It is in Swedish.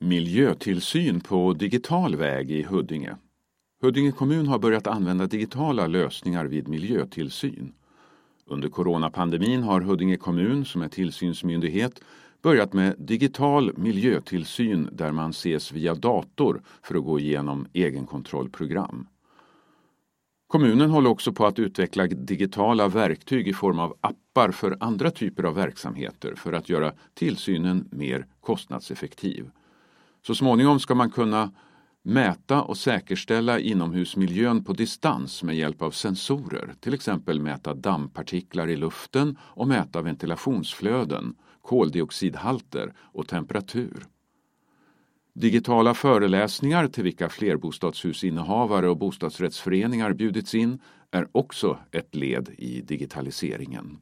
Miljötillsyn på digital väg i Huddinge. Huddinge kommun har börjat använda digitala lösningar vid miljötillsyn. Under coronapandemin har Huddinge kommun, som är tillsynsmyndighet, börjat med digital miljötillsyn där man ses via dator för att gå igenom egenkontrollprogram. Kommunen håller också på att utveckla digitala verktyg i form av appar för andra typer av verksamheter för att göra tillsynen mer kostnadseffektiv. Så småningom ska man kunna mäta och säkerställa inomhusmiljön på distans med hjälp av sensorer, till exempel mäta dammpartiklar i luften och mäta ventilationsflöden, koldioxidhalter och temperatur. Digitala föreläsningar till vilka flerbostadshusinnehavare och bostadsrättsföreningar bjudits in är också ett led i digitaliseringen.